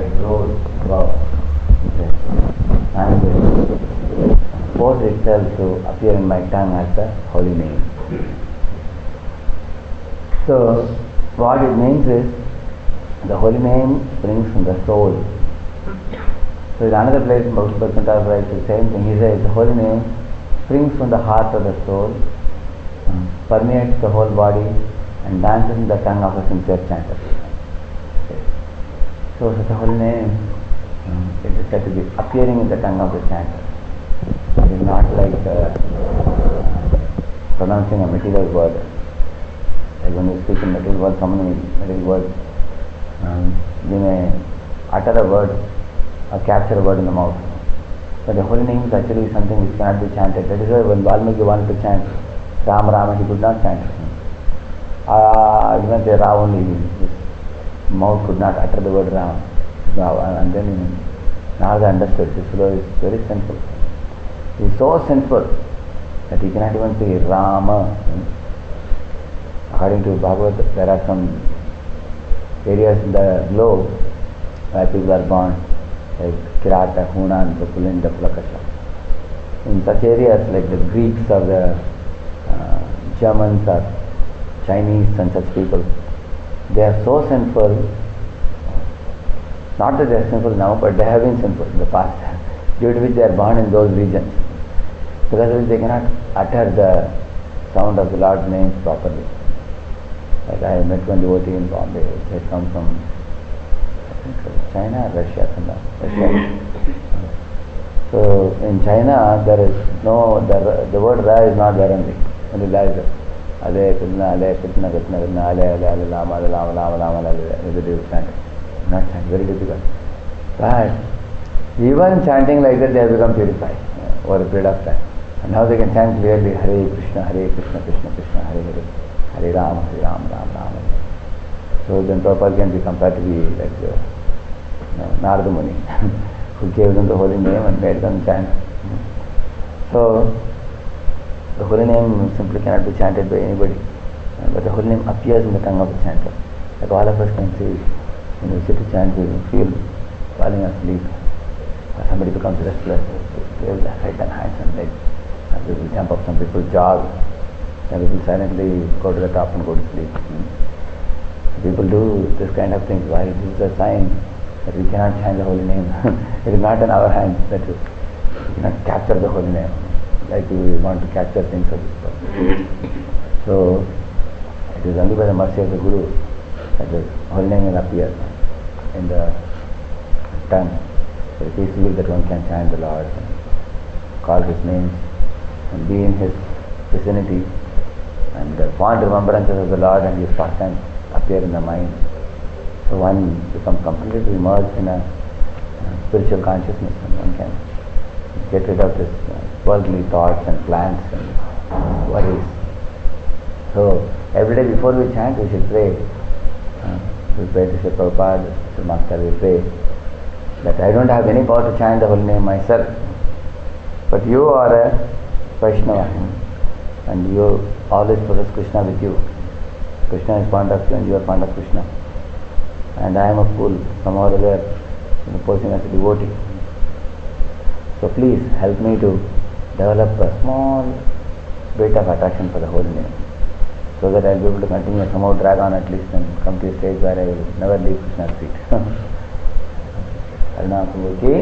it grows above. And itself to appear in my tongue as the holy name. So, what it means is the holy name springs from the soul. So, in another place, Bhagavad Gita writes the same thing. He says the holy name springs from the heart of the soul, permeates the whole body, and dances in the tongue of a sincere chanter. So, such a holy name um, it is said to be appearing in the tongue of the chanter. It is not like uh, pronouncing a material word. Like when you speak a material word, so many material words, um, you may utter a word or capture a word in the mouth. But the holy name is actually something which cannot be chanted. That is why when Valmiki wanted to chant Ram Rama, he could not chant. Uh, even say Ra only, his mouth could not utter the word Ram. Now, and then Narada understood this fellow is very sinful. He is so sinful that he cannot even say Rama. According to Bhagavad, there are some areas in the globe where people are born, like Kirata, Huna, Pulinda, Pulakasha. In such areas, like the Greeks or the uh, Germans or Chinese and such people, they are so sinful. Not that they are sinful now, but they have been sinful in the past, due to which they are born in those regions. Because of which they cannot utter the sound of the Lord's name properly. Like I met one devotee in Bombay, they come from I think China or Russia, somewhere. Russia. So in China there is no the, the word Ra is not there only. Only La is there. अले कृष्णा अले कृष्णा कृष्णा कृष्णा अले अले अले लाम लाम लाम राम राम अले repetitive chant not chant very difficult but even chanting like that they have become purified over period of time and now they can chant clearly Hare Krishna Hare Krishna Krishna Krishna Hare Hare Hare Rama Hare Rama Rama Rama Hare so then proper can be compare to be like Narada Muni who gave them the holy name and made them chant so the holy name simply cannot be chanted by anybody, uh, but the holy name appears in the tongue of the chanter. Like all of us can see, when we sit to chant, we feel falling asleep. Or somebody becomes restless, they will head and hands and legs. Uh, some people jump up, some people jog, some people silently go to the top and go to sleep. Hmm. People do this kind of things. Why? This is a sign that we cannot chant the holy name. it is not in our hands that we cannot capture the holy name like we want to capture things of this world. So it is only by the mercy of the Guru that the holy name will appear in the tongue. So it is believed that one can chant the Lord and call his names and be in his vicinity and the fond remembrances of the Lord and his pastimes appear in the mind. So one becomes completely immersed in a uh, spiritual consciousness and one can get rid of this worldly thoughts and plans and worries. So every day before we chant, we should pray. Uh, we pray to Sri Prabhupada, Sri Master, we pray that I don't have any power to chant the holy name myself, but you are a Vaishnava and you always possess Krishna with you. Krishna is fond of you and you are fond of Krishna. And I am a fool, somehow or other, posing as a devotee. So please help me to develop a small bit of attraction for the whole name so that I'll be able to continue somehow drag on at least and come to a stage where I will never leave Krishna's feet. Harinam Prabhu ki